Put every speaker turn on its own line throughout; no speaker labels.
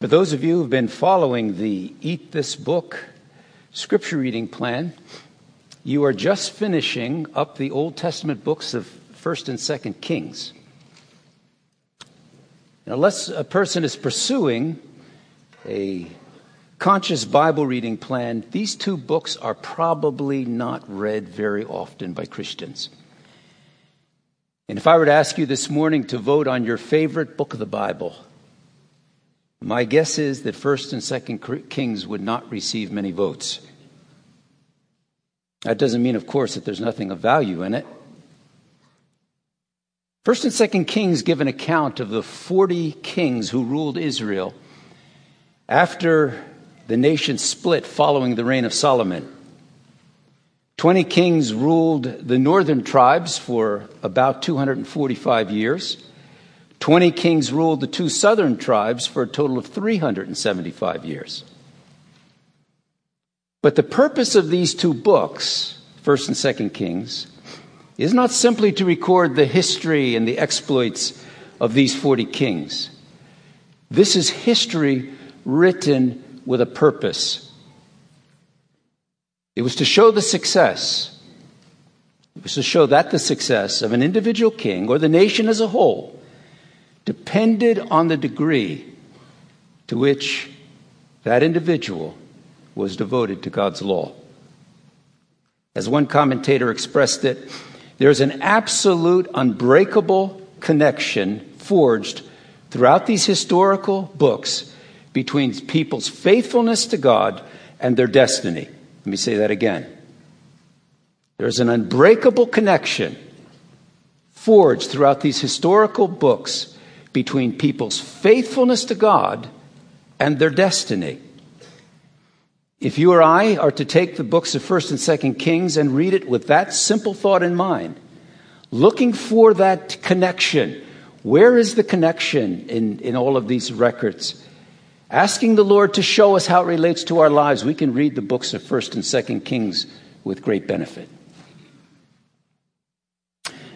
For those of you who've been following the Eat This Book scripture reading plan, you are just finishing up the Old Testament books of 1st and 2nd Kings. Now, unless a person is pursuing a conscious Bible reading plan, these two books are probably not read very often by Christians. And if I were to ask you this morning to vote on your favorite book of the Bible, my guess is that 1st and 2nd Kings would not receive many votes. That doesn't mean, of course, that there's nothing of value in it. First and Second Kings give an account of the 40 kings who ruled Israel after the nation split following the reign of Solomon. 20 kings ruled the northern tribes for about 245 years. 20 kings ruled the two southern tribes for a total of 375 years. But the purpose of these two books, 1st and 2nd Kings, is not simply to record the history and the exploits of these 40 kings. This is history written with a purpose. It was to show the success. It was to show that the success of an individual king or the nation as a whole depended on the degree to which that individual was devoted to God's law. As one commentator expressed it, there's an absolute, unbreakable connection forged throughout these historical books between people's faithfulness to God and their destiny. Let me say that again. There's an unbreakable connection forged throughout these historical books between people's faithfulness to God and their destiny. If you or I are to take the books of 1st and 2nd Kings and read it with that simple thought in mind, looking for that connection, where is the connection in, in all of these records? Asking the Lord to show us how it relates to our lives, we can read the books of 1st and 2nd Kings with great benefit.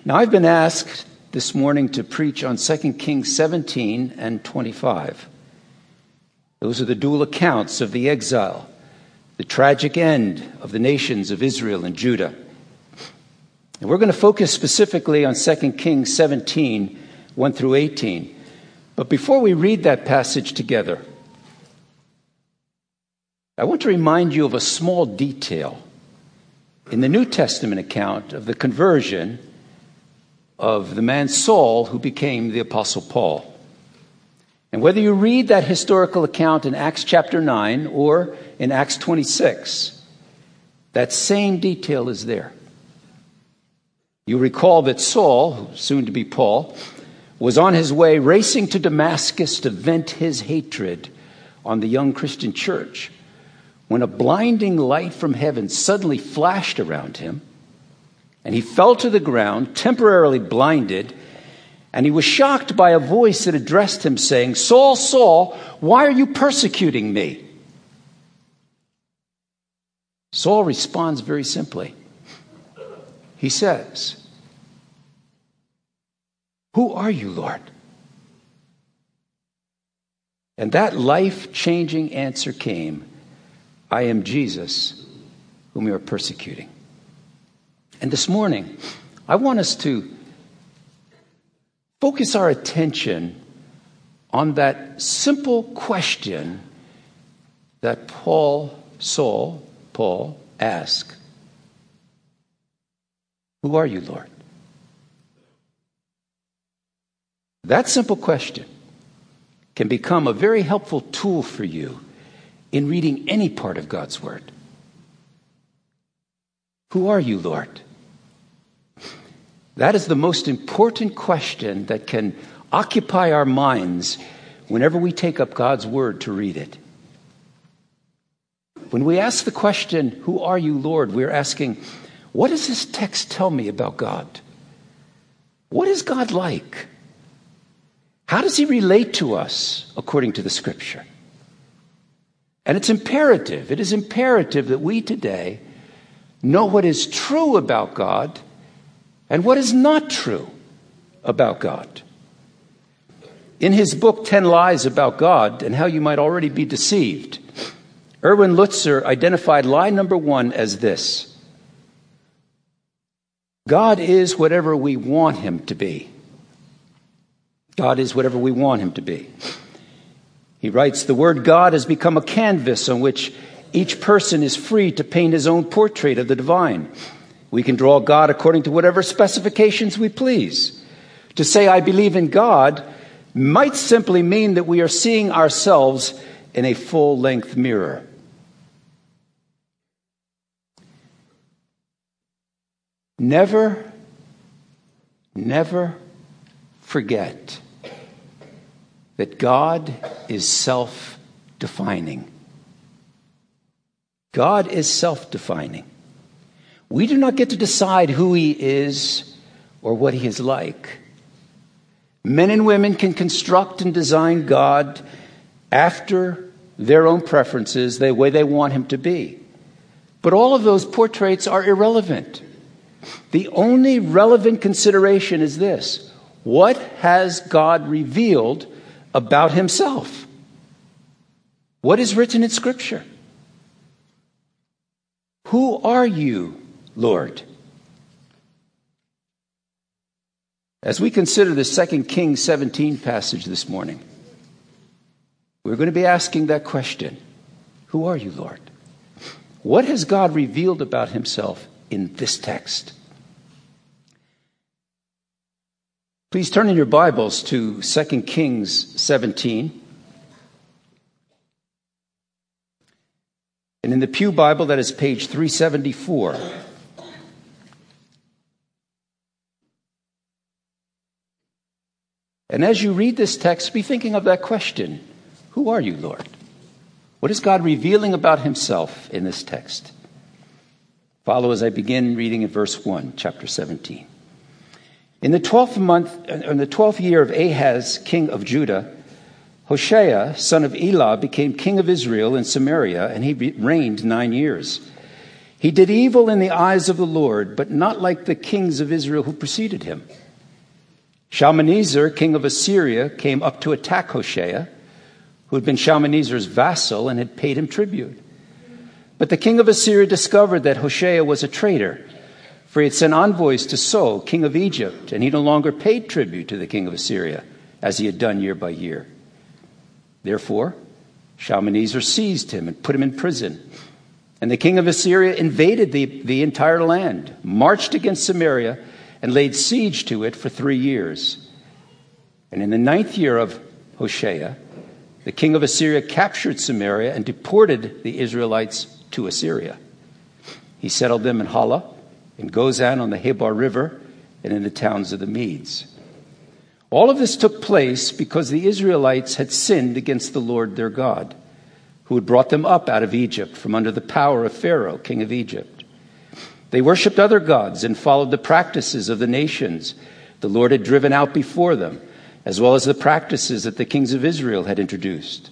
Now, I've been asked this morning to preach on 2 Kings 17 and 25. Those are the dual accounts of the exile, the tragic end of the nations of Israel and Judah. And we're going to focus specifically on 2 Kings 17, 1 through 18. But before we read that passage together, I want to remind you of a small detail in the New Testament account of the conversion of the man Saul who became the Apostle Paul. And whether you read that historical account in Acts chapter 9 or in Acts 26, that same detail is there. You recall that Saul, soon to be Paul, was on his way racing to Damascus to vent his hatred on the young Christian church when a blinding light from heaven suddenly flashed around him and he fell to the ground, temporarily blinded, and he was shocked by a voice that addressed him, saying, Saul, Saul, why are you persecuting me? Saul responds very simply. He says, Who are you, Lord? And that life changing answer came I am Jesus, whom you are persecuting. And this morning, I want us to focus our attention on that simple question that Paul, Saul, Paul asked Who are you, Lord? That simple question can become a very helpful tool for you in reading any part of God's Word. Who are you, Lord? That is the most important question that can occupy our minds whenever we take up God's Word to read it. When we ask the question, Who are you, Lord? we're asking, What does this text tell me about God? What is God like? How does He relate to us according to the Scripture? And it's imperative, it is imperative that we today know what is true about God and what is not true about God. In his book, 10 Lies About God and How You Might Already Be Deceived, Erwin Lutzer identified lie number one as this God is whatever we want him to be. God is whatever we want him to be. He writes, The word God has become a canvas on which each person is free to paint his own portrait of the divine. We can draw God according to whatever specifications we please. To say, I believe in God, might simply mean that we are seeing ourselves in a full length mirror. Never, never forget that God is self defining. God is self defining. We do not get to decide who He is or what He is like. Men and women can construct and design God after their own preferences, the way they want Him to be. But all of those portraits are irrelevant. The only relevant consideration is this what has God revealed about Himself? What is written in Scripture? Who are you, Lord? As we consider the 2 Kings 17 passage this morning, we're going to be asking that question Who are you, Lord? What has God revealed about himself in this text? Please turn in your Bibles to 2 Kings 17. And in the Pew Bible, that is page 374. And as you read this text, be thinking of that question Who are you, Lord? What is God revealing about himself in this text? Follow as I begin reading in verse 1, chapter 17. In the twelfth month, in the twelfth year of Ahaz, king of Judah, Hoshea, son of Elah, became king of Israel in Samaria, and he reigned nine years. He did evil in the eyes of the Lord, but not like the kings of Israel who preceded him. Shalmaneser, king of Assyria, came up to attack Hoshea, who had been Shalmaneser's vassal and had paid him tribute. But the king of Assyria discovered that Hoshea was a traitor, for he had sent envoys to So, king of Egypt, and he no longer paid tribute to the king of Assyria, as he had done year by year. Therefore, Shalmaneser seized him and put him in prison. And the king of Assyria invaded the, the entire land, marched against Samaria, and laid siege to it for three years. And in the ninth year of Hoshea, the king of Assyria captured Samaria and deported the Israelites to Assyria. He settled them in Halah, in Gozan on the Habor River, and in the towns of the Medes. All of this took place because the Israelites had sinned against the Lord their God, who had brought them up out of Egypt from under the power of Pharaoh, king of Egypt. They worshiped other gods and followed the practices of the nations the Lord had driven out before them, as well as the practices that the kings of Israel had introduced.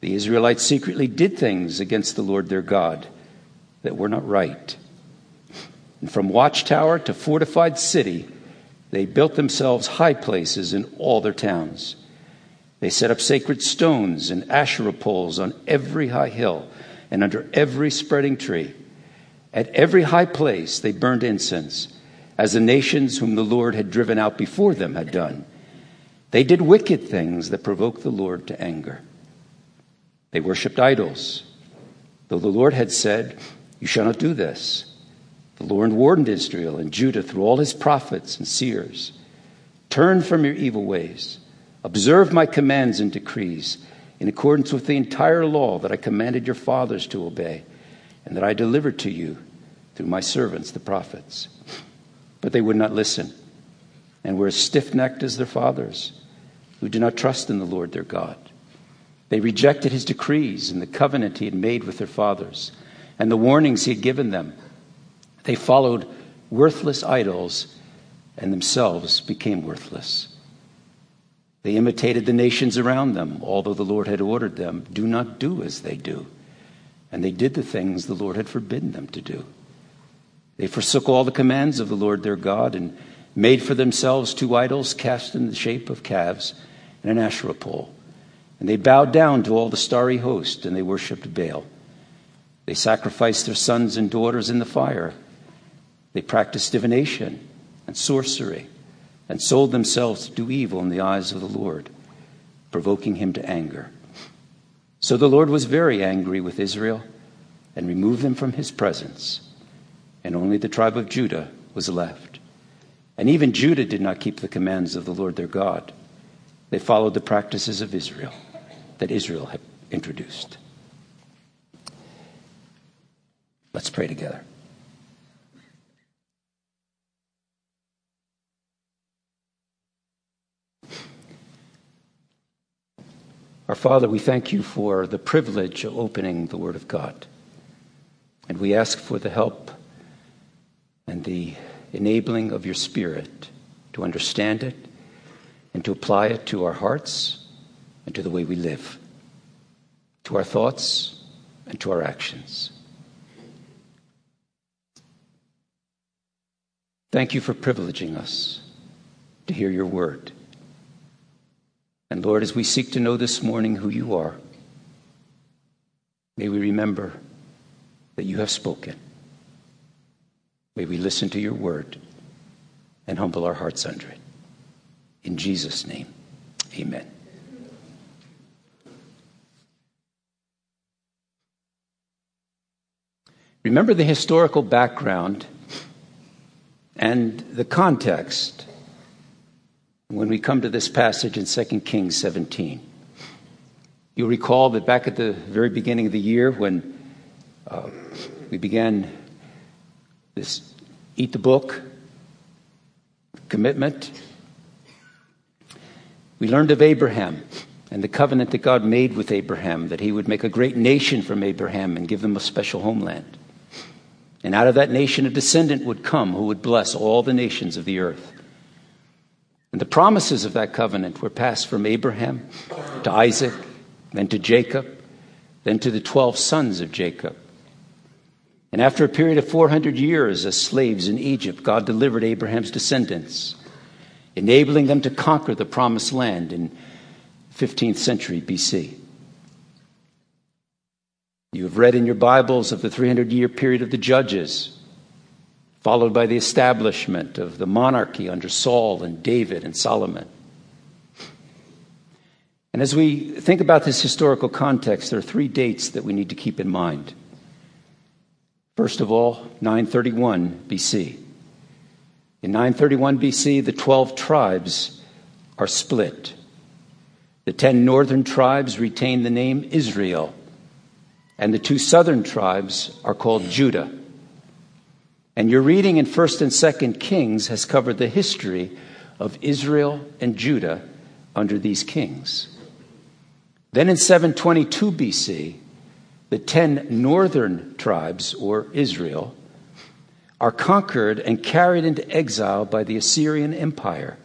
The Israelites secretly did things against the Lord their God that were not right. And from watchtower to fortified city, they built themselves high places in all their towns. They set up sacred stones and Asherah poles on every high hill and under every spreading tree. At every high place they burned incense, as the nations whom the Lord had driven out before them had done. They did wicked things that provoked the Lord to anger. They worshipped idols, though the Lord had said, You shall not do this. The Lord warned Israel and Judah through all his prophets and seers Turn from your evil ways, observe my commands and decrees in accordance with the entire law that I commanded your fathers to obey and that I delivered to you through my servants, the prophets. But they would not listen, and were as stiff necked as their fathers, who did not trust in the Lord their God. They rejected his decrees and the covenant he had made with their fathers, and the warnings he had given them. They followed worthless idols and themselves became worthless. They imitated the nations around them, although the Lord had ordered them, do not do as they do and they did the things the Lord had forbidden them to do. They forsook all the commands of the Lord their God and made for themselves two idols cast in the shape of calves and an Asherah pole. And they bowed down to all the starry host, and they worshipped Baal. They sacrificed their sons and daughters in the fire. They practiced divination and sorcery, and sold themselves to do evil in the eyes of the Lord, provoking him to anger. So the Lord was very angry with Israel and removed them from his presence, and only the tribe of Judah was left. And even Judah did not keep the commands of the Lord their God. They followed the practices of Israel that Israel had introduced. Let's pray together. Our Father, we thank you for the privilege of opening the Word of God. And we ask for the help and the enabling of your Spirit to understand it and to apply it to our hearts and to the way we live, to our thoughts and to our actions. Thank you for privileging us to hear your word. And Lord, as we seek to know this morning who you are, may we remember that you have spoken. May we listen to your word and humble our hearts under it. In Jesus' name, amen. Remember the historical background and the context when we come to this passage in 2 Kings 17. You'll recall that back at the very beginning of the year when uh, we began this Eat the Book commitment, we learned of Abraham and the covenant that God made with Abraham, that he would make a great nation from Abraham and give them a special homeland. And out of that nation, a descendant would come who would bless all the nations of the earth. And the promises of that covenant were passed from Abraham to Isaac, then to Jacob, then to the 12 sons of Jacob. And after a period of 400 years as slaves in Egypt, God delivered Abraham's descendants, enabling them to conquer the promised land in 15th century BC. You have read in your Bibles of the 300 year period of the judges, followed by the establishment of the monarchy under Saul and David and Solomon. And as we think about this historical context, there are three dates that we need to keep in mind. First of all, 931 BC. In 931 BC, the 12 tribes are split. The 10 northern tribes retain the name Israel, and the two southern tribes are called Judah. And your reading in 1st and 2nd Kings has covered the history of Israel and Judah under these kings. Then in 722 BC, the 10 northern tribes, or Israel, are conquered and carried into exile by the Assyrian Empire.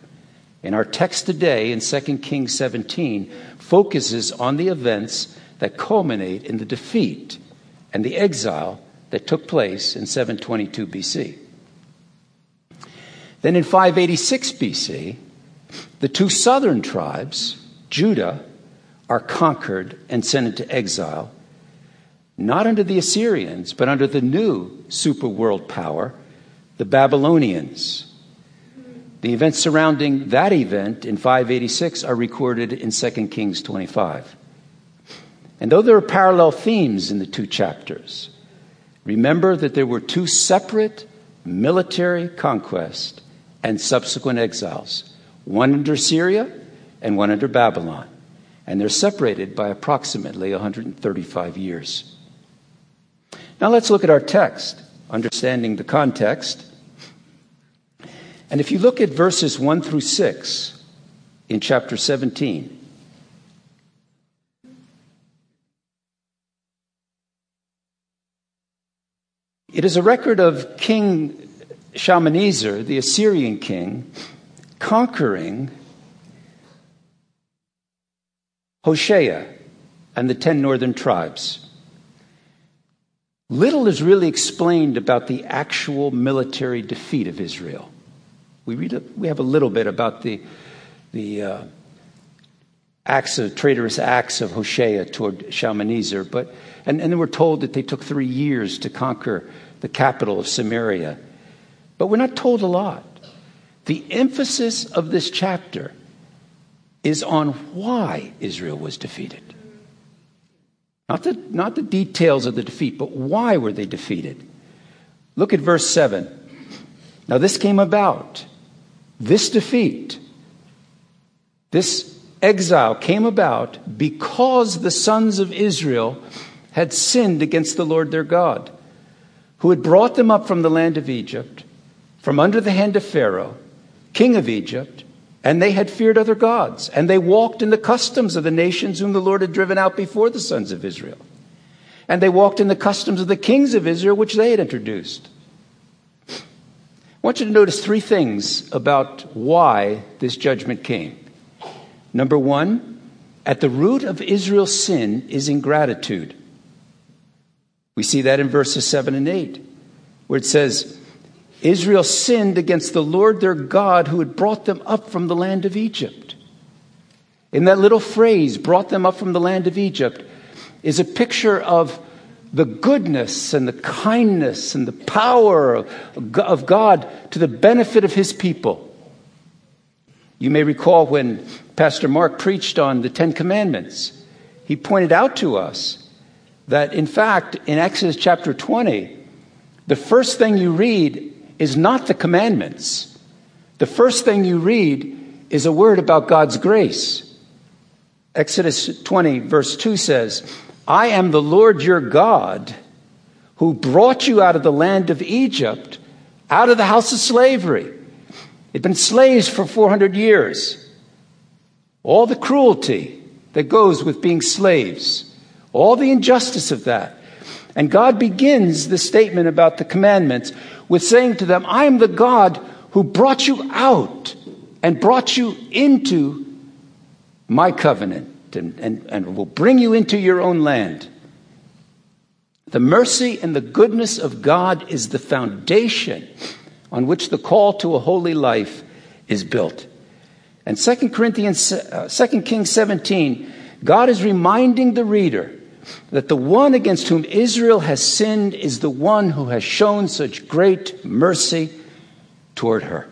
And our text today in 2 Kings 17 focuses on the events that culminate in the defeat and the exile that took place in 722 BC. Then in 586 BC, the two southern tribes, Judah, are conquered and sent into exile, not under the Assyrians, but under the new superworld power, the Babylonians. The events surrounding that event in 586 are recorded in 2 Kings 25. And though there are parallel themes in the two chapters, Remember that there were two separate military conquests and subsequent exiles, one under Assyria and one under Babylon. And they're separated by approximately 135 years. Now let's look at our text, understanding the context. And if you look at verses 1 through 6 in chapter 17, It is a record of King Shalmaneser, the Assyrian king, conquering Hoshea and the ten northern tribes. Little is really explained about the actual military defeat of Israel. We, read a, we have a little bit about the, the uh, acts of traitorous acts of Hoshea toward Shalmaneser, but and, and then we're told that they took three years to conquer the capital of Samaria. But we're not told a lot. The emphasis of this chapter is on why Israel was defeated. Not the, not the details of the defeat, but why were they defeated? Look at verse 7. Now, this came about. This defeat, this exile came about because the sons of Israel had sinned against the Lord their God, who had brought them up from the land of Egypt, from under the hand of Pharaoh, king of Egypt, and they had feared other gods, and they walked in the customs of the nations whom the Lord had driven out before the sons of Israel. And they walked in the customs of the kings of Israel, which they had introduced. I want you to notice three things about why this judgment came. Number one, at the root of Israel's sin is ingratitude. We see that in verses 7 and 8, where it says, Israel sinned against the Lord their God who had brought them up from the land of Egypt. In that little phrase, brought them up from the land of Egypt, is a picture of the goodness and the kindness and the power of God to the benefit of his people. You may recall when Pastor Mark preached on the Ten Commandments, he pointed out to us that, in fact, in Exodus chapter 20, the first thing you read is not the commandments. The first thing you read is a word about God's grace. Exodus 20, verse 2 says, I am the Lord your God who brought you out of the land of Egypt, out of the house of slavery. They'd been slaves for 400 years. All the cruelty that goes with being slaves all the injustice of that. And God begins the statement about the commandments with saying to them, I am the God who brought you out and brought you into my covenant and, and, and will bring you into your own land. The mercy and the goodness of God is the foundation on which the call to a holy life is built. And 2 Corinthians, uh, 2 Kings 17, God is reminding the reader that the one against whom Israel has sinned is the one who has shown such great mercy toward her.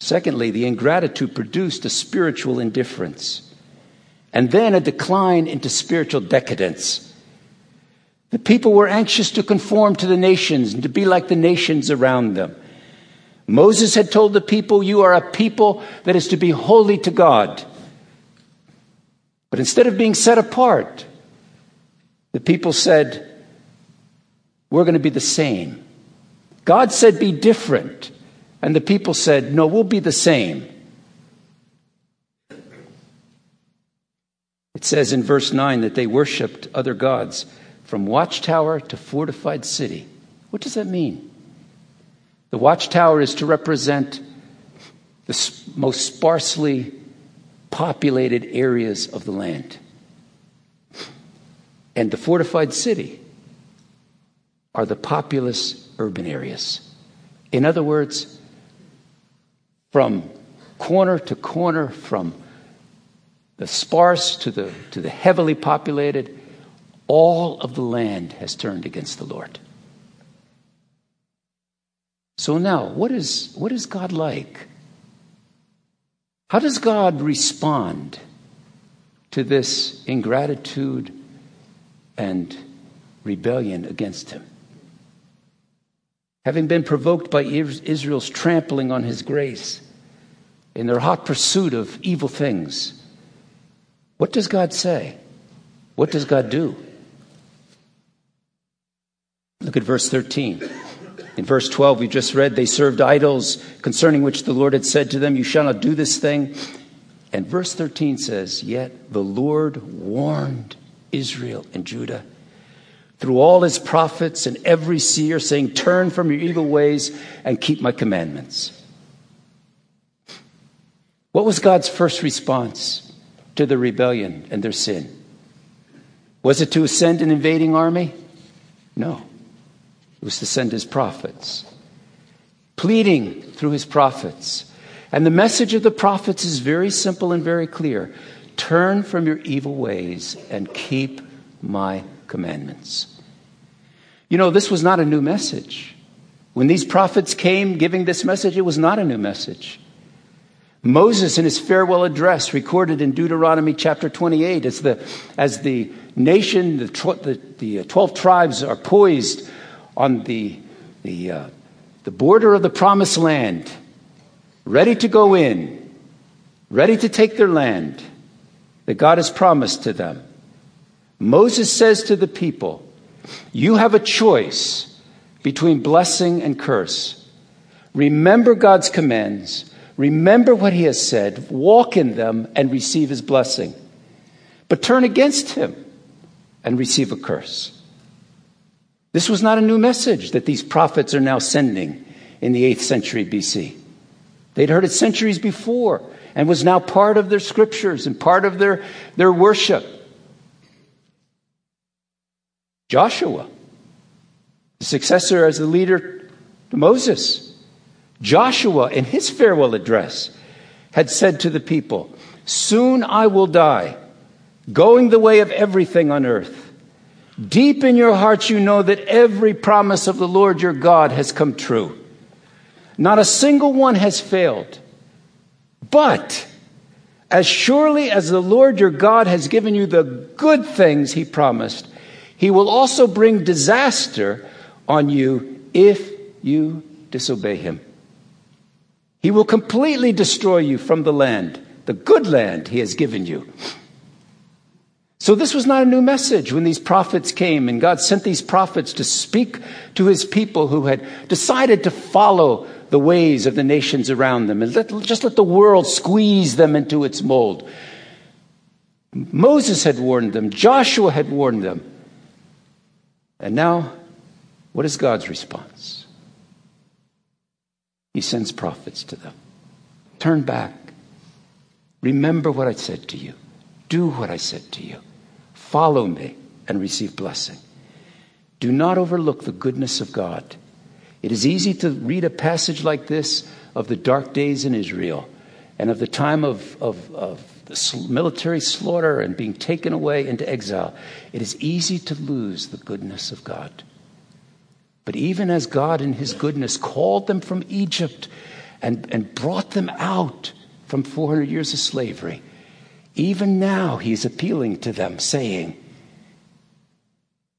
Secondly, the ingratitude produced a spiritual indifference and then a decline into spiritual decadence. The people were anxious to conform to the nations and to be like the nations around them. Moses had told the people, You are a people that is to be holy to God. But instead of being set apart, the people said, We're going to be the same. God said, Be different. And the people said, No, we'll be the same. It says in verse 9 that they worshiped other gods from watchtower to fortified city. What does that mean? The watchtower is to represent the most sparsely populated areas of the land. And the fortified city are the populous urban areas. In other words, from corner to corner, from the sparse to the, to the heavily populated, all of the land has turned against the Lord. So now, what is, what is God like? How does God respond to this ingratitude and rebellion against him? Having been provoked by Israel's trampling on his grace in their hot pursuit of evil things, what does God say? What does God do? Look at verse 13. In verse 12, we just read, they served idols concerning which the Lord had said to them, You shall not do this thing. And verse 13 says, Yet the Lord warned Israel and Judah through all his prophets and every seer, saying, Turn from your evil ways and keep my commandments. What was God's first response to the rebellion and their sin? Was it to send an invading army? No was to send his prophets, pleading through his prophets. And the message of the prophets is very simple and very clear turn from your evil ways and keep my commandments. You know, this was not a new message. When these prophets came giving this message, it was not a new message. Moses, in his farewell address, recorded in Deuteronomy chapter 28, as the, as the nation, the, the, the uh, 12 tribes are poised on the, the, uh, the border of the promised land, ready to go in, ready to take their land that God has promised to them. Moses says to the people, You have a choice between blessing and curse. Remember God's commands Remember what he has said, walk in them, and receive his blessing. But turn against him and receive a curse. This was not a new message that these prophets are now sending in the 8th century BC. They'd heard it centuries before and was now part of their scriptures and part of their, their worship. Joshua, the successor as the leader to Moses, Joshua, in his farewell address, had said to the people, Soon I will die, going the way of everything on earth. Deep in your hearts, you know that every promise of the Lord your God has come true. Not a single one has failed. But as surely as the Lord your God has given you the good things he promised, he will also bring disaster on you if you disobey him. He will completely destroy you from the land, the good land he has given you. So, this was not a new message when these prophets came, and God sent these prophets to speak to his people who had decided to follow the ways of the nations around them and let, just let the world squeeze them into its mold. Moses had warned them, Joshua had warned them. And now, what is God's response? He sends prophets to them. Turn back. Remember what I said to you. Do what I said to you. Follow me and receive blessing. Do not overlook the goodness of God. It is easy to read a passage like this of the dark days in Israel and of the time of, of, of the military slaughter and being taken away into exile. It is easy to lose the goodness of God. But even as God, in His goodness, called them from Egypt and, and brought them out from 400 years of slavery, even now He's appealing to them, saying,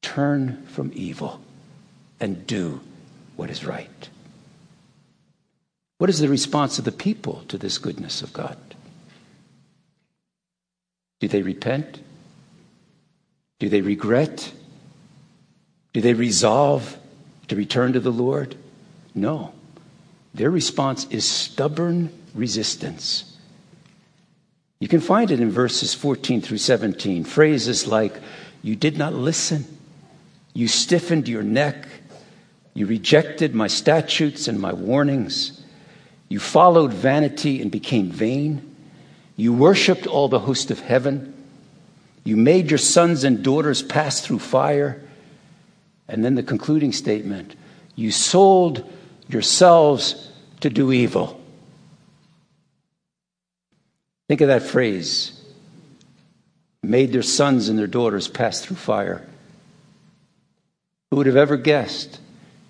Turn from evil and do what is right. What is the response of the people to this goodness of God? Do they repent? Do they regret? Do they resolve to return to the Lord? No. Their response is stubborn resistance. You can find it in verses 14 through 17. Phrases like, You did not listen, you stiffened your neck, you rejected my statutes and my warnings, you followed vanity and became vain, you worshiped all the host of heaven, you made your sons and daughters pass through fire. And then the concluding statement you sold yourselves to do evil. Think of that phrase made their sons and their daughters pass through fire. Who would have ever guessed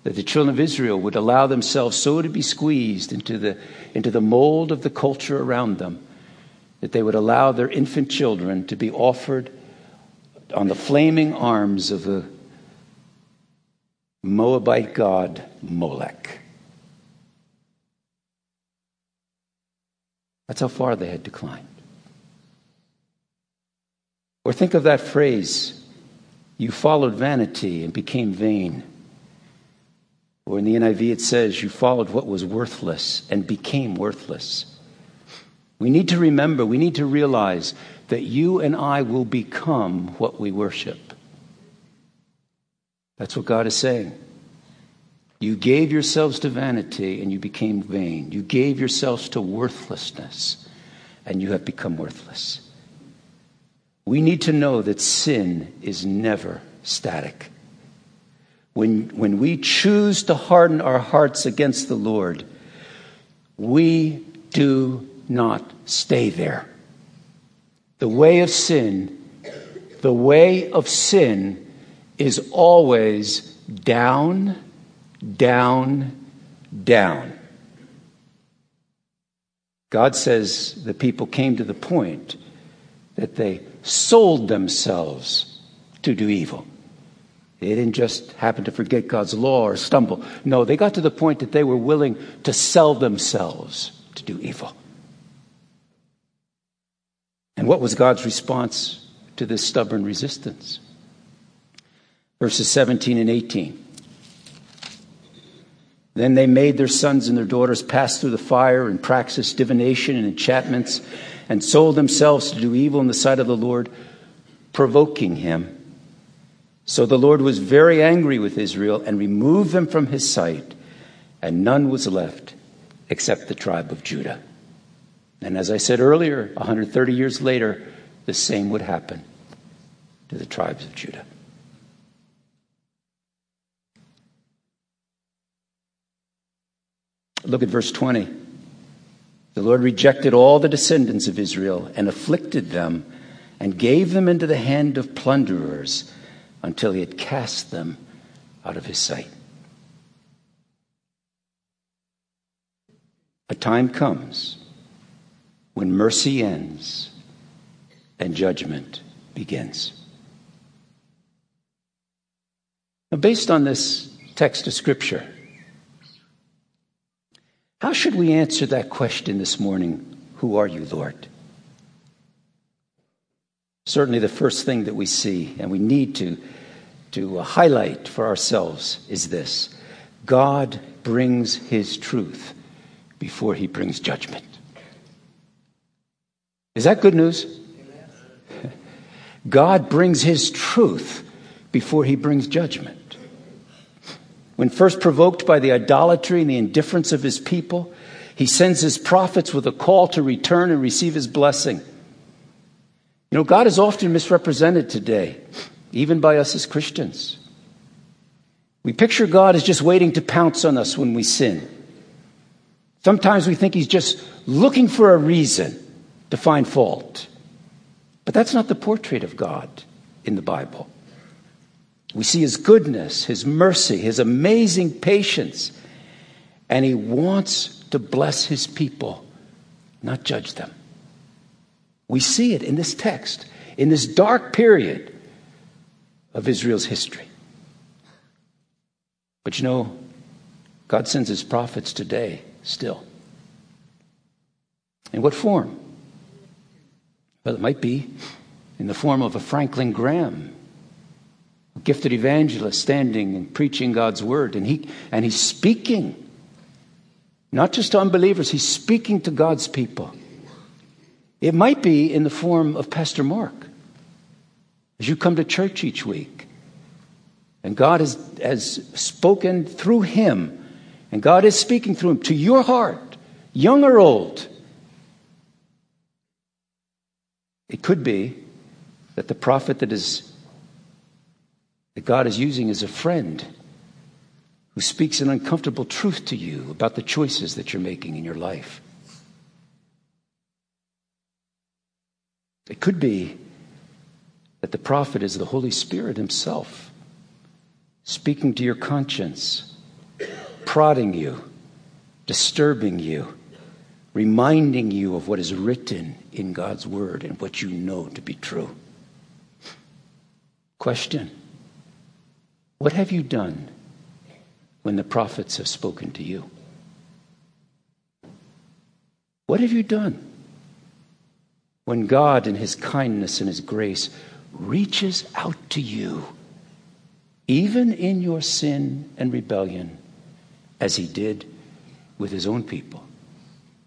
that the children of Israel would allow themselves so to be squeezed into the, into the mold of the culture around them that they would allow their infant children to be offered on the flaming arms of the Moabite god Molech. That's how far they had declined. Or think of that phrase you followed vanity and became vain. Or in the NIV, it says you followed what was worthless and became worthless. We need to remember, we need to realize that you and I will become what we worship. That's what God is saying. You gave yourselves to vanity and you became vain. You gave yourselves to worthlessness and you have become worthless. We need to know that sin is never static. When, when we choose to harden our hearts against the Lord, we do not stay there. The way of sin, the way of sin is always down, down, down. God says the people came to the point that they sold themselves to do evil. They didn't just happen to forget God's law or stumble. No, they got to the point that they were willing to sell themselves to do evil. And what was God's response to this stubborn resistance? Verses 17 and 18. Then they made their sons and their daughters pass through the fire and practice divination and enchantments and sold themselves to do evil in the sight of the Lord, provoking him. So the Lord was very angry with Israel and removed them from his sight, and none was left except the tribe of Judah. And as I said earlier, 130 years later, the same would happen to the tribes of Judah. Look at verse 20. The Lord rejected all the descendants of Israel and afflicted them and gave them into the hand of plunderers until he had cast them out of his sight. A time comes when mercy ends and judgment begins. Now, based on this text of Scripture, how should we answer that question this morning? Who are you, Lord? Certainly, the first thing that we see and we need to, to uh, highlight for ourselves is this God brings his truth before he brings judgment. Is that good news? God brings his truth before he brings judgment. When first provoked by the idolatry and the indifference of his people, he sends his prophets with a call to return and receive his blessing. You know, God is often misrepresented today, even by us as Christians. We picture God as just waiting to pounce on us when we sin. Sometimes we think he's just looking for a reason to find fault. But that's not the portrait of God in the Bible. We see his goodness, his mercy, his amazing patience, and he wants to bless his people, not judge them. We see it in this text, in this dark period of Israel's history. But you know, God sends his prophets today still. In what form? Well, it might be in the form of a Franklin Graham, gifted evangelist standing and preaching God's word. And, he, and he's speaking, not just to unbelievers, he's speaking to God's people. It might be in the form of Pastor Mark. As you come to church each week, and God has, has spoken through him, and God is speaking through him to your heart, young or old. It could be that the prophet that is that God is using as a friend who speaks an uncomfortable truth to you about the choices that you're making in your life. It could be that the prophet is the Holy Spirit himself speaking to your conscience, prodding you, disturbing you reminding you of what is written in God's Word and what you know to be true. Question What have you done when the prophets have spoken to you? What have you done when God, in His kindness and His grace, reaches out to you, even in your sin and rebellion, as He did with His own people?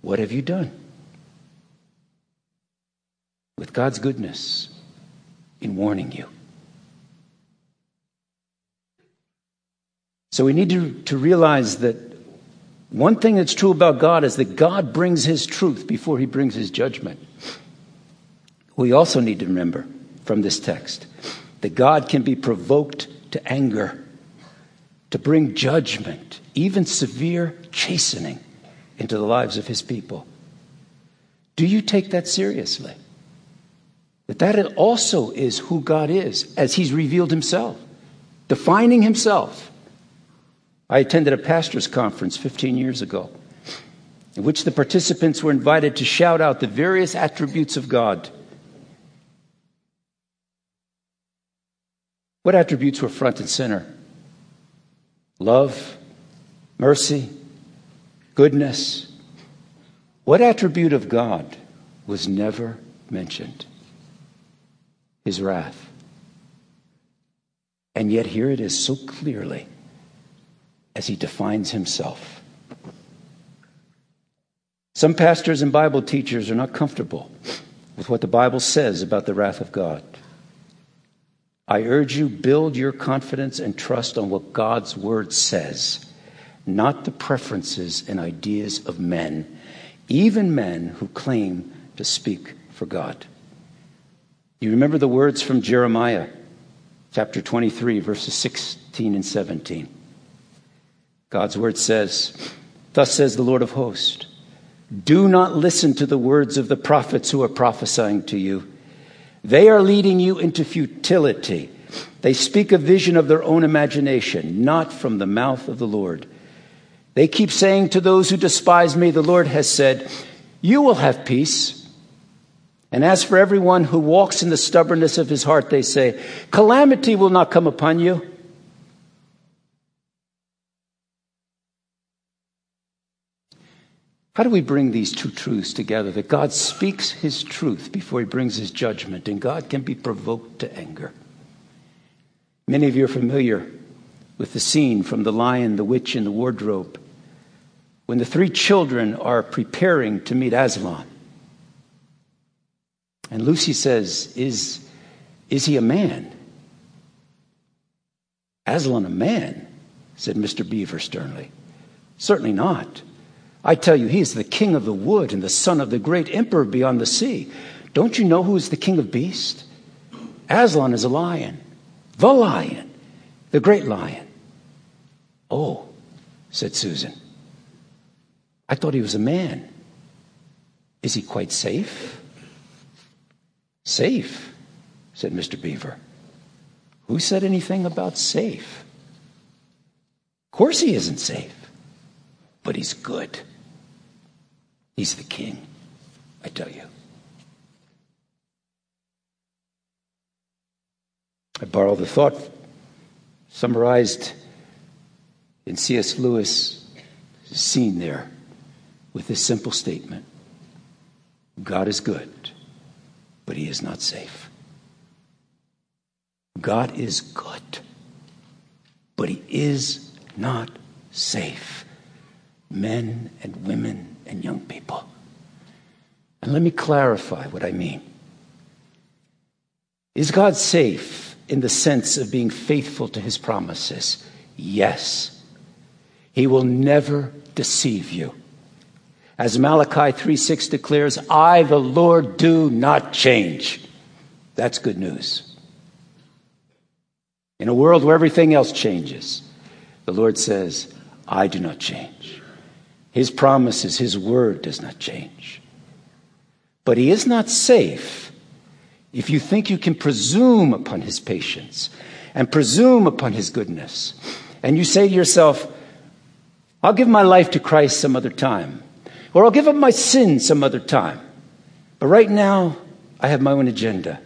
What have you done? With God's goodness in warning you. So we need to, to realize that one thing that's true about God is that God brings his truth before he brings his judgment. We also need to remember from this text that God can be provoked to anger, to bring judgment, even severe chastening into the lives of his people. Do you take that seriously? That that also is who God is as he's revealed himself, defining himself. I attended a pastor's conference 15 years ago in which the participants were invited to shout out the various attributes of God. What attributes were front and center? Love, mercy, goodness. What attribute of God was never mentioned? His wrath. And yet, here it is so clearly as he defines himself. Some pastors and Bible teachers are not comfortable with what the Bible says about the wrath of God. I urge you, build your confidence and trust on what God's word says, not the preferences and ideas of men, even men who claim to speak for God. You remember the words from Jeremiah chapter 23, verses 16 and 17. God's word says, Thus says the Lord of hosts, do not listen to the words of the prophets who are prophesying to you. They are leading you into futility. They speak a vision of their own imagination, not from the mouth of the Lord. They keep saying to those who despise me, The Lord has said, You will have peace. And as for everyone who walks in the stubbornness of his heart, they say, Calamity will not come upon you. How do we bring these two truths together? That God speaks his truth before he brings his judgment, and God can be provoked to anger. Many of you are familiar with the scene from The Lion, the Witch, and the Wardrobe when the three children are preparing to meet Aslan. And Lucy says, Is, is he a man? Aslan a man? said Mr. Beaver sternly. Certainly not. I tell you, he is the king of the wood and the son of the great emperor beyond the sea. Don't you know who is the king of beasts? Aslan is a lion, the lion, the great lion. Oh, said Susan. I thought he was a man. Is he quite safe? Safe, said Mr. Beaver. Who said anything about safe? Of course he isn't safe, but he's good. He's the king, I tell you. I borrow the thought summarized in C.S. Lewis' scene there with this simple statement God is good, but he is not safe. God is good, but he is not safe. Men and women and young people. And let me clarify what I mean. Is God safe in the sense of being faithful to his promises? Yes. He will never deceive you. As Malachi 3:6 declares, I the Lord do not change. That's good news. In a world where everything else changes, the Lord says, I do not change. His promises, His word does not change. But He is not safe if you think you can presume upon His patience and presume upon His goodness. And you say to yourself, I'll give my life to Christ some other time, or I'll give up my sin some other time. But right now, I have my own agenda.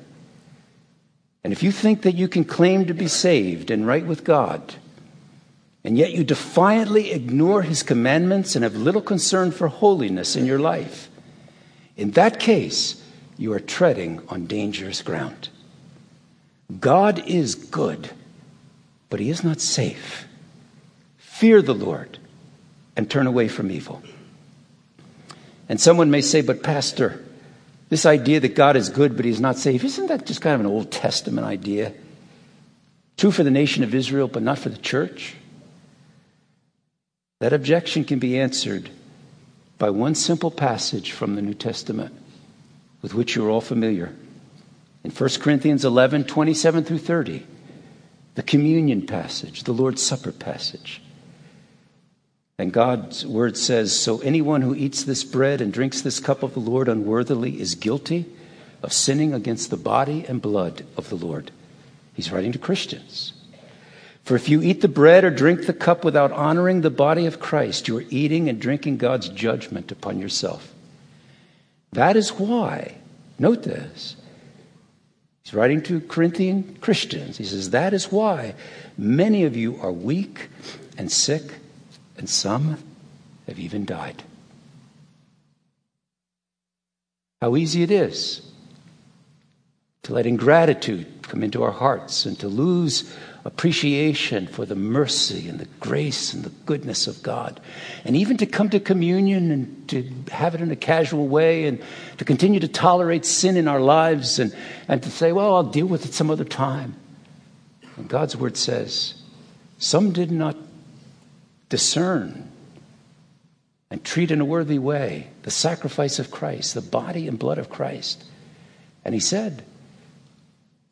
And if you think that you can claim to be saved and right with God, and yet you defiantly ignore his commandments and have little concern for holiness in your life, in that case, you are treading on dangerous ground. God is good, but he is not safe. Fear the Lord and turn away from evil. And someone may say, but Pastor, this idea that God is good but he's not safe, isn't that just kind of an Old Testament idea? True for the nation of Israel, but not for the church? That objection can be answered by one simple passage from the New Testament with which you're all familiar. In 1 Corinthians 11 27 through 30, the communion passage, the Lord's Supper passage. And God's word says So anyone who eats this bread and drinks this cup of the Lord unworthily is guilty of sinning against the body and blood of the Lord. He's writing to Christians. For if you eat the bread or drink the cup without honoring the body of Christ, you are eating and drinking God's judgment upon yourself. That is why, note this, he's writing to Corinthian Christians. He says, That is why many of you are weak and sick, and some have even died. How easy it is to let ingratitude come into our hearts and to lose appreciation for the mercy and the grace and the goodness of God. And even to come to communion and to have it in a casual way and to continue to tolerate sin in our lives and, and to say, well, I'll deal with it some other time. And God's word says, some did not discern and treat in a worthy way the sacrifice of Christ, the body and blood of Christ. And he said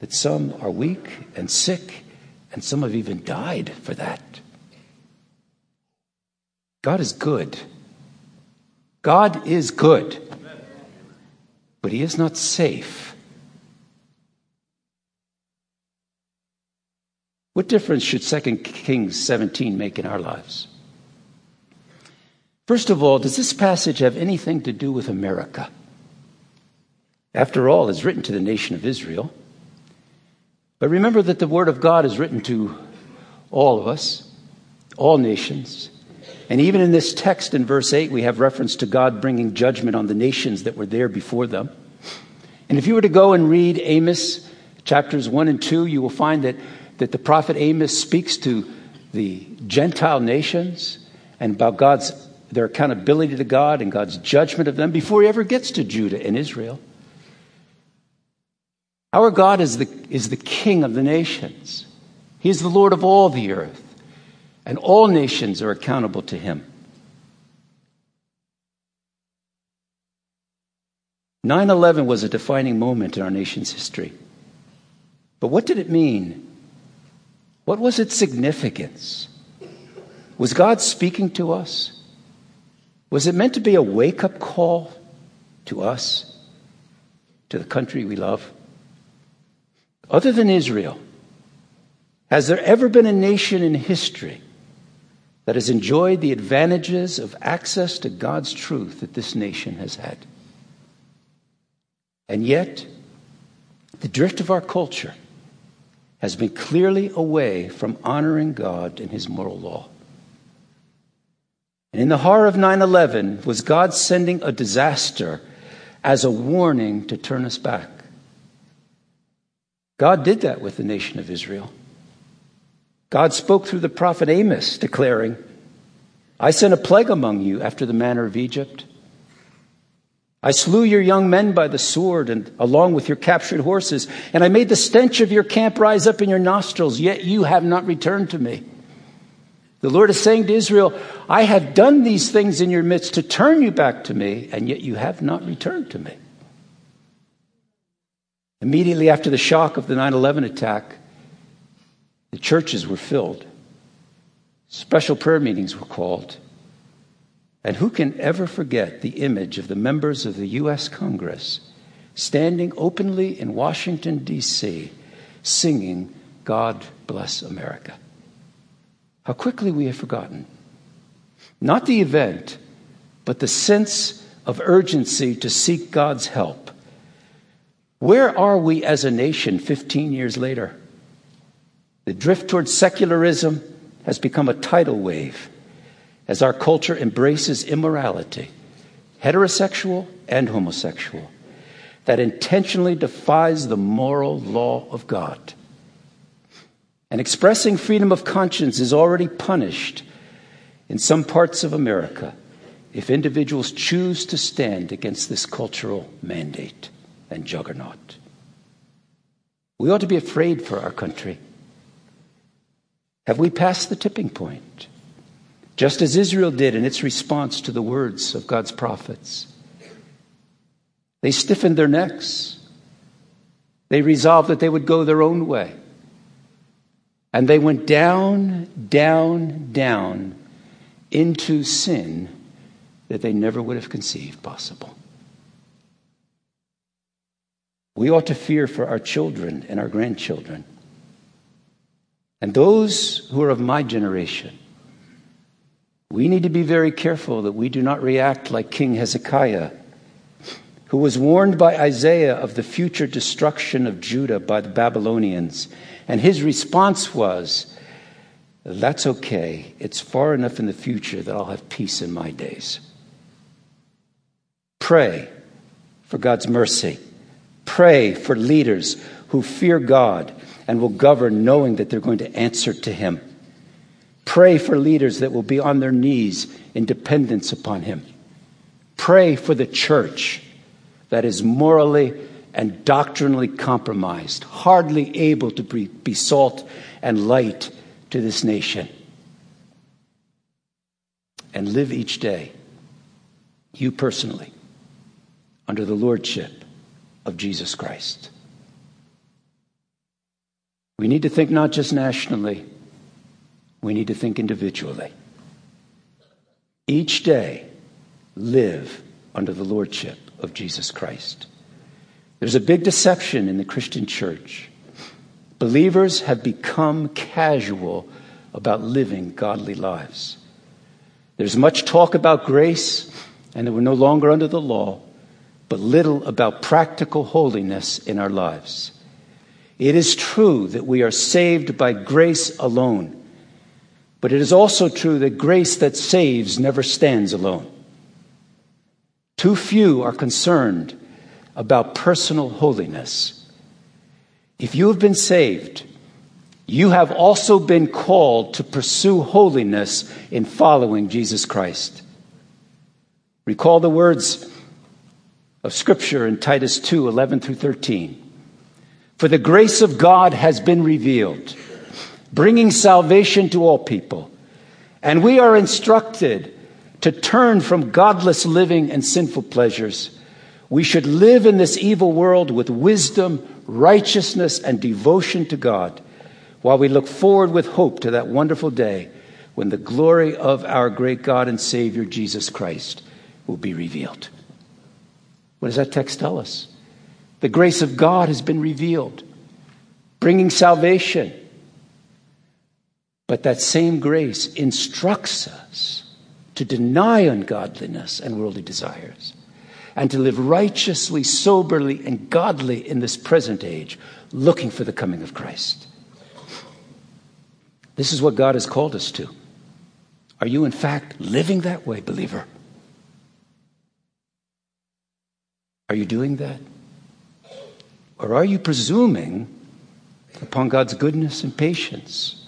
that some are weak and sick and some have even died for that. God is good. God is good. But He is not safe. What difference should 2 Kings 17 make in our lives? First of all, does this passage have anything to do with America? After all, it's written to the nation of Israel. But remember that the Word of God is written to all of us, all nations. And even in this text in verse 8, we have reference to God bringing judgment on the nations that were there before them. And if you were to go and read Amos chapters 1 and 2, you will find that, that the prophet Amos speaks to the Gentile nations and about God's their accountability to God and God's judgment of them before he ever gets to Judah and Israel. Our God is the, is the King of the nations. He is the Lord of all the earth, and all nations are accountable to him. 9 11 was a defining moment in our nation's history. But what did it mean? What was its significance? Was God speaking to us? Was it meant to be a wake up call to us, to the country we love? Other than Israel, has there ever been a nation in history that has enjoyed the advantages of access to God's truth that this nation has had? And yet, the drift of our culture has been clearly away from honoring God and His moral law. And in the horror of 9 11, was God sending a disaster as a warning to turn us back? God did that with the nation of Israel. God spoke through the prophet Amos, declaring, I sent a plague among you after the manner of Egypt. I slew your young men by the sword and along with your captured horses, and I made the stench of your camp rise up in your nostrils, yet you have not returned to me. The Lord is saying to Israel, I have done these things in your midst to turn you back to me, and yet you have not returned to me. Immediately after the shock of the 9 11 attack, the churches were filled. Special prayer meetings were called. And who can ever forget the image of the members of the U.S. Congress standing openly in Washington, D.C., singing, God bless America? How quickly we have forgotten. Not the event, but the sense of urgency to seek God's help where are we as a nation 15 years later? The drift towards secularism has become a tidal wave as our culture embraces immorality, heterosexual and homosexual, that intentionally defies the moral law of God. And expressing freedom of conscience is already punished in some parts of America if individuals choose to stand against this cultural mandate and juggernaut. We ought to be afraid for our country. Have we passed the tipping point? Just as Israel did in its response to the words of God's prophets. They stiffened their necks. They resolved that they would go their own way. And they went down, down, down into sin that they never would have conceived possible. We ought to fear for our children and our grandchildren. And those who are of my generation, we need to be very careful that we do not react like King Hezekiah, who was warned by Isaiah of the future destruction of Judah by the Babylonians. And his response was, That's okay. It's far enough in the future that I'll have peace in my days. Pray for God's mercy. Pray for leaders who fear God and will govern knowing that they're going to answer to Him. Pray for leaders that will be on their knees in dependence upon Him. Pray for the church that is morally and doctrinally compromised, hardly able to be, salt and light to this nation. And live each day, you personally, under the lordship of Jesus Christ. We need to think not just nationally, we need to think individually. Each day, live under the lordship of Jesus Christ. There's a big deception in the Christian church. Believers have become casual about living godly lives. There's much talk about grace and that we're no longer under the law but little about practical holiness in our lives. It is true that we are saved by grace alone, but it is also true that grace that saves never stands alone. Too few are concerned about personal holiness. If you have been saved, you have also been called to pursue holiness in following Jesus Christ. Recall the words of Scripture in Titus 2 11 through 13. For the grace of God has been revealed, bringing salvation to all people. And we are instructed to turn from godless living and sinful pleasures. We should live in this evil world with wisdom, righteousness, and devotion to God while we look forward with hope to that wonderful day when the glory of our great God and Savior Jesus Christ will be revealed. What does that text tell us? The grace of God has been revealed, bringing salvation. But that same grace instructs us to deny ungodliness and worldly desires and to live righteously, soberly, and godly in this present age, looking for the coming of Christ. This is what God has called us to. Are you, in fact, living that way, believer? Are you doing that? Or are you presuming upon God's goodness and patience?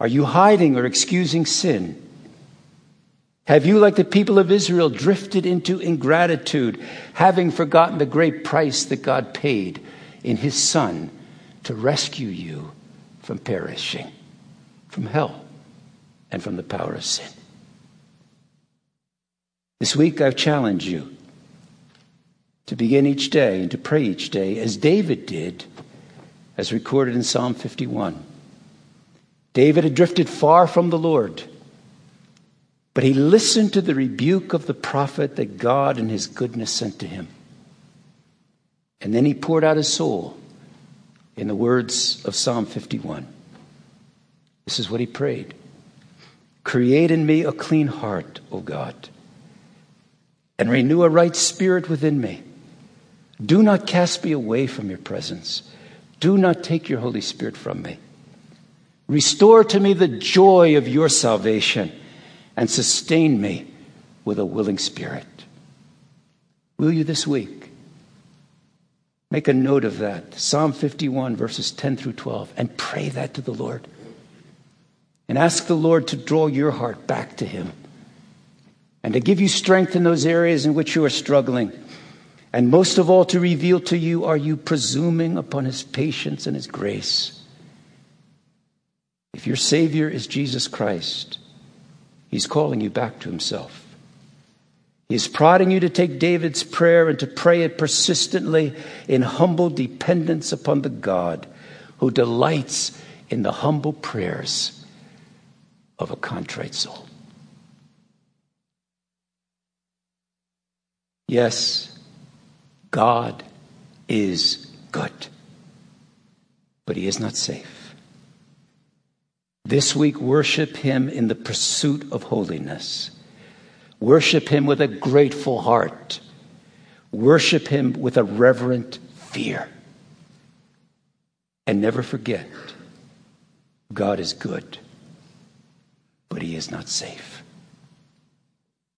Are you hiding or excusing sin? Have you, like the people of Israel, drifted into ingratitude, having forgotten the great price that God paid in His Son to rescue you from perishing, from hell, and from the power of sin? This week, I've challenged you to begin each day and to pray each day as David did, as recorded in Psalm 51. David had drifted far from the Lord, but he listened to the rebuke of the prophet that God in his goodness sent to him. And then he poured out his soul in the words of Psalm 51. This is what he prayed Create in me a clean heart, O God, and renew a right spirit within me. Do not cast me away from your presence. Do not take your Holy Spirit from me. Restore to me the joy of your salvation and sustain me with a willing spirit. Will you this week? Make a note of that. Psalm 51, verses 10 through 12, and pray that to the Lord. And ask the Lord to draw your heart back to Him and to give you strength in those areas in which you are struggling and most of all, to reveal to you, are you presuming upon his patience and his grace? If your Savior is Jesus Christ, he's calling you back to himself. He is prodding you to take David's prayer and to pray it persistently in humble dependence upon the God who delights in the humble prayers of a contrite soul. Yes, God is good, but He is not safe. This week, worship Him in the pursuit of holiness. Worship Him with a grateful heart. Worship Him with a reverent fear. And never forget God is good, but He is not safe.